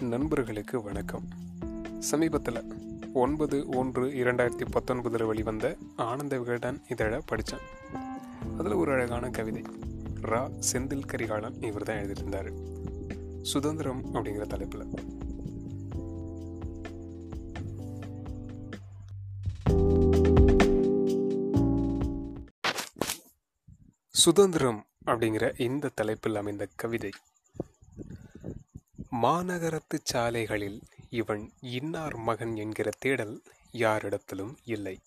நண்பர்களுக்கு வணக்கம். சமீபத்தில் ஒன்பது ஒன்று இரண்டாயிரத்தி பத்தொன்பதில் வெளிவந்த ஆனந்த விகடன் இதழை படித்தேன் அதில் ஒரு அழகான கவிதை ரா செந்தில் கரிகாலன் இவர் தான் எழுதியிருந்தார். சுதந்திரம் அப்படிங்கிற தலைப்பில். சுதந்திரம் அப்படிங்கிற இந்த தலைப்பில் அமைந்த கவிதை மாநகரத்து சாலைகளில் இவன் இன்னார் மகன் என்கிற தேடல் யாரிடத்திலும் இல்லை.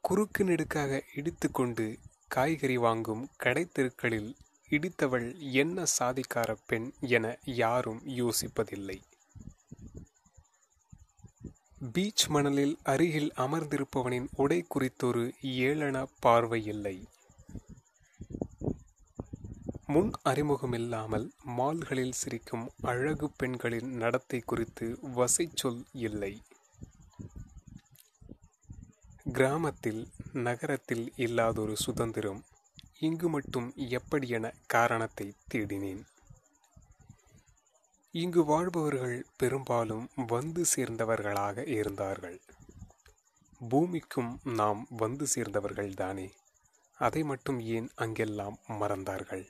குறுக்கு நெடுக்காக இடித்துக்கொண்டு காய்கறி வாங்கும் கடைத்தெருக்களில் இடித்தவள் என்ன சாதிக்கார பெண் என யாரும் யோசிப்பதில்லை. பீச் மணலில் அருகில் அமர்ந்திருப்பவனின் உடை குறித்தொரு ஏளன பார்வை இல்லை முன் அறிமுகமில்லாமல் மால்களில் சிரிக்கும் அழகு பெண்களின் நடத்தை குறித்து வசை சொல் இல்லை. கிராமத்தில் நகரத்தில் இல்லாதொரு சுதந்திரம் இங்கு மட்டும் எப்படி என காரணத்தை தேடினேன். இங்கு வாழ்பவர்கள் பெரும்பாலும் வந்து சேர்ந்தவர்களாக இருந்தார்கள். பூமிக்கும் நாம் வந்து சேர்ந்தவர்கள் தானே அதை மட்டும் ஏன் அங்கெல்லாம் மறந்தார்கள்?